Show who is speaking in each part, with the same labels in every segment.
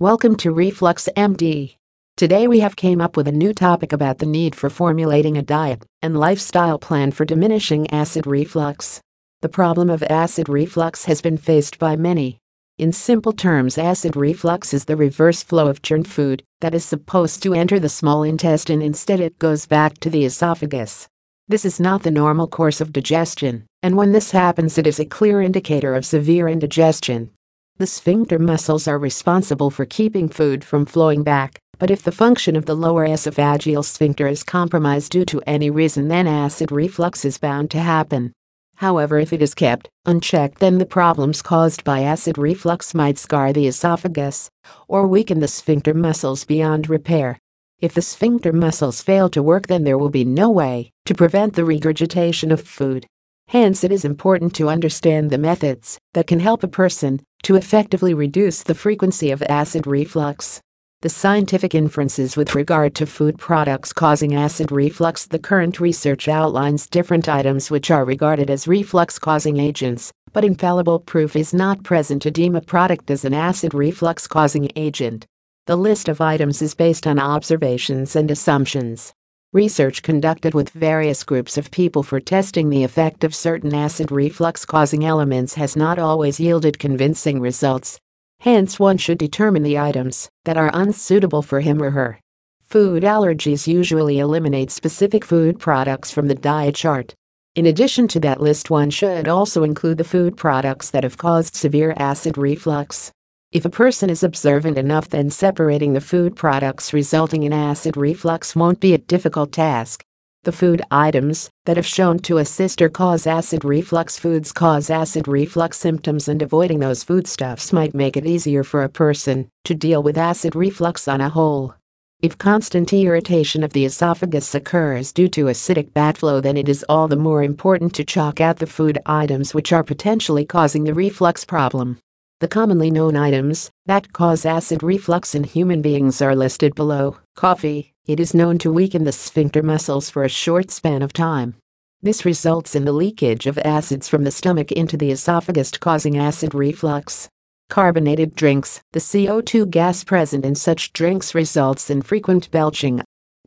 Speaker 1: Welcome to Reflux MD. Today we have came up with a new topic about the need for formulating a diet and lifestyle plan for diminishing acid reflux. The problem of acid reflux has been faced by many. In simple terms, acid reflux is the reverse flow of churned food that is supposed to enter the small intestine instead it goes back to the esophagus. This is not the normal course of digestion, and when this happens it is a clear indicator of severe indigestion the sphincter muscles are responsible for keeping food from flowing back, but if the function of the lower esophageal sphincter is compromised due to any reason, then acid reflux is bound to happen. However, if it is kept unchecked, then the problems caused by acid reflux might scar the esophagus or weaken the sphincter muscles beyond repair. If the sphincter muscles fail to work, then there will be no way to prevent the regurgitation of food. Hence, it is important to understand the methods that can help a person to effectively reduce the frequency of acid reflux. The scientific inferences with regard to food products causing acid reflux The current research outlines different items which are regarded as reflux causing agents, but infallible proof is not present to deem a product as an acid reflux causing agent. The list of items is based on observations and assumptions. Research conducted with various groups of people for testing the effect of certain acid reflux causing elements has not always yielded convincing results. Hence, one should determine the items that are unsuitable for him or her. Food allergies usually eliminate specific food products from the diet chart. In addition to that list, one should also include the food products that have caused severe acid reflux. If a person is observant enough, then separating the food products resulting in acid reflux won't be a difficult task. The food items that have shown to assist or cause acid reflux foods cause acid reflux symptoms, and avoiding those foodstuffs might make it easier for a person to deal with acid reflux on a whole. If constant irritation of the esophagus occurs due to acidic backflow, then it is all the more important to chalk out the food items which are potentially causing the reflux problem. The commonly known items that cause acid reflux in human beings are listed below. Coffee. It is known to weaken the sphincter muscles for a short span of time. This results in the leakage of acids from the stomach into the esophagus, causing acid reflux. Carbonated drinks. The CO2 gas present in such drinks results in frequent belching.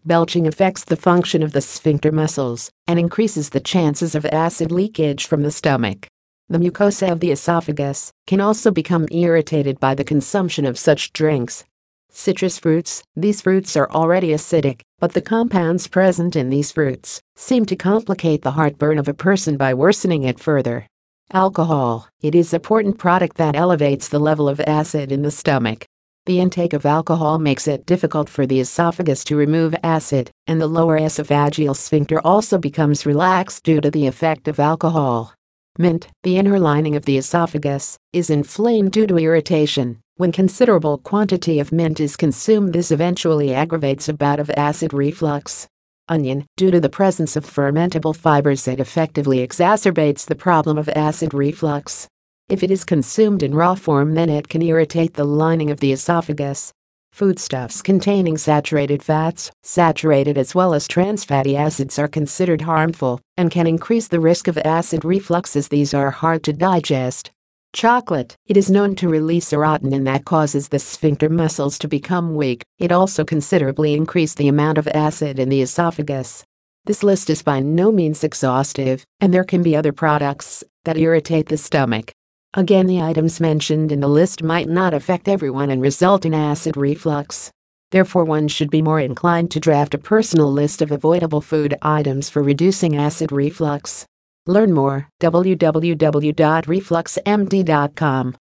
Speaker 1: Belching affects the function of the sphincter muscles and increases the chances of acid leakage from the stomach. The mucosa of the esophagus can also become irritated by the consumption of such drinks. Citrus fruits, these fruits are already acidic, but the compounds present in these fruits seem to complicate the heartburn of a person by worsening it further. Alcohol, it is a potent product that elevates the level of acid in the stomach. The intake of alcohol makes it difficult for the esophagus to remove acid, and the lower esophageal sphincter also becomes relaxed due to the effect of alcohol. Mint, the inner lining of the esophagus, is inflamed due to irritation. When considerable quantity of mint is consumed, this eventually aggravates a bout of acid reflux. Onion, due to the presence of fermentable fibers, it effectively exacerbates the problem of acid reflux. If it is consumed in raw form, then it can irritate the lining of the esophagus, Foodstuffs containing saturated fats, saturated as well as trans fatty acids are considered harmful and can increase the risk of acid reflux as these are hard to digest. Chocolate. It is known to release serotonin that causes the sphincter muscles to become weak. It also considerably increases the amount of acid in the esophagus. This list is by no means exhaustive, and there can be other products that irritate the stomach. Again, the items mentioned in the list might not affect everyone and result in acid reflux. Therefore, one should be more inclined to draft a personal list of avoidable food items for reducing acid reflux. Learn more www.refluxmd.com.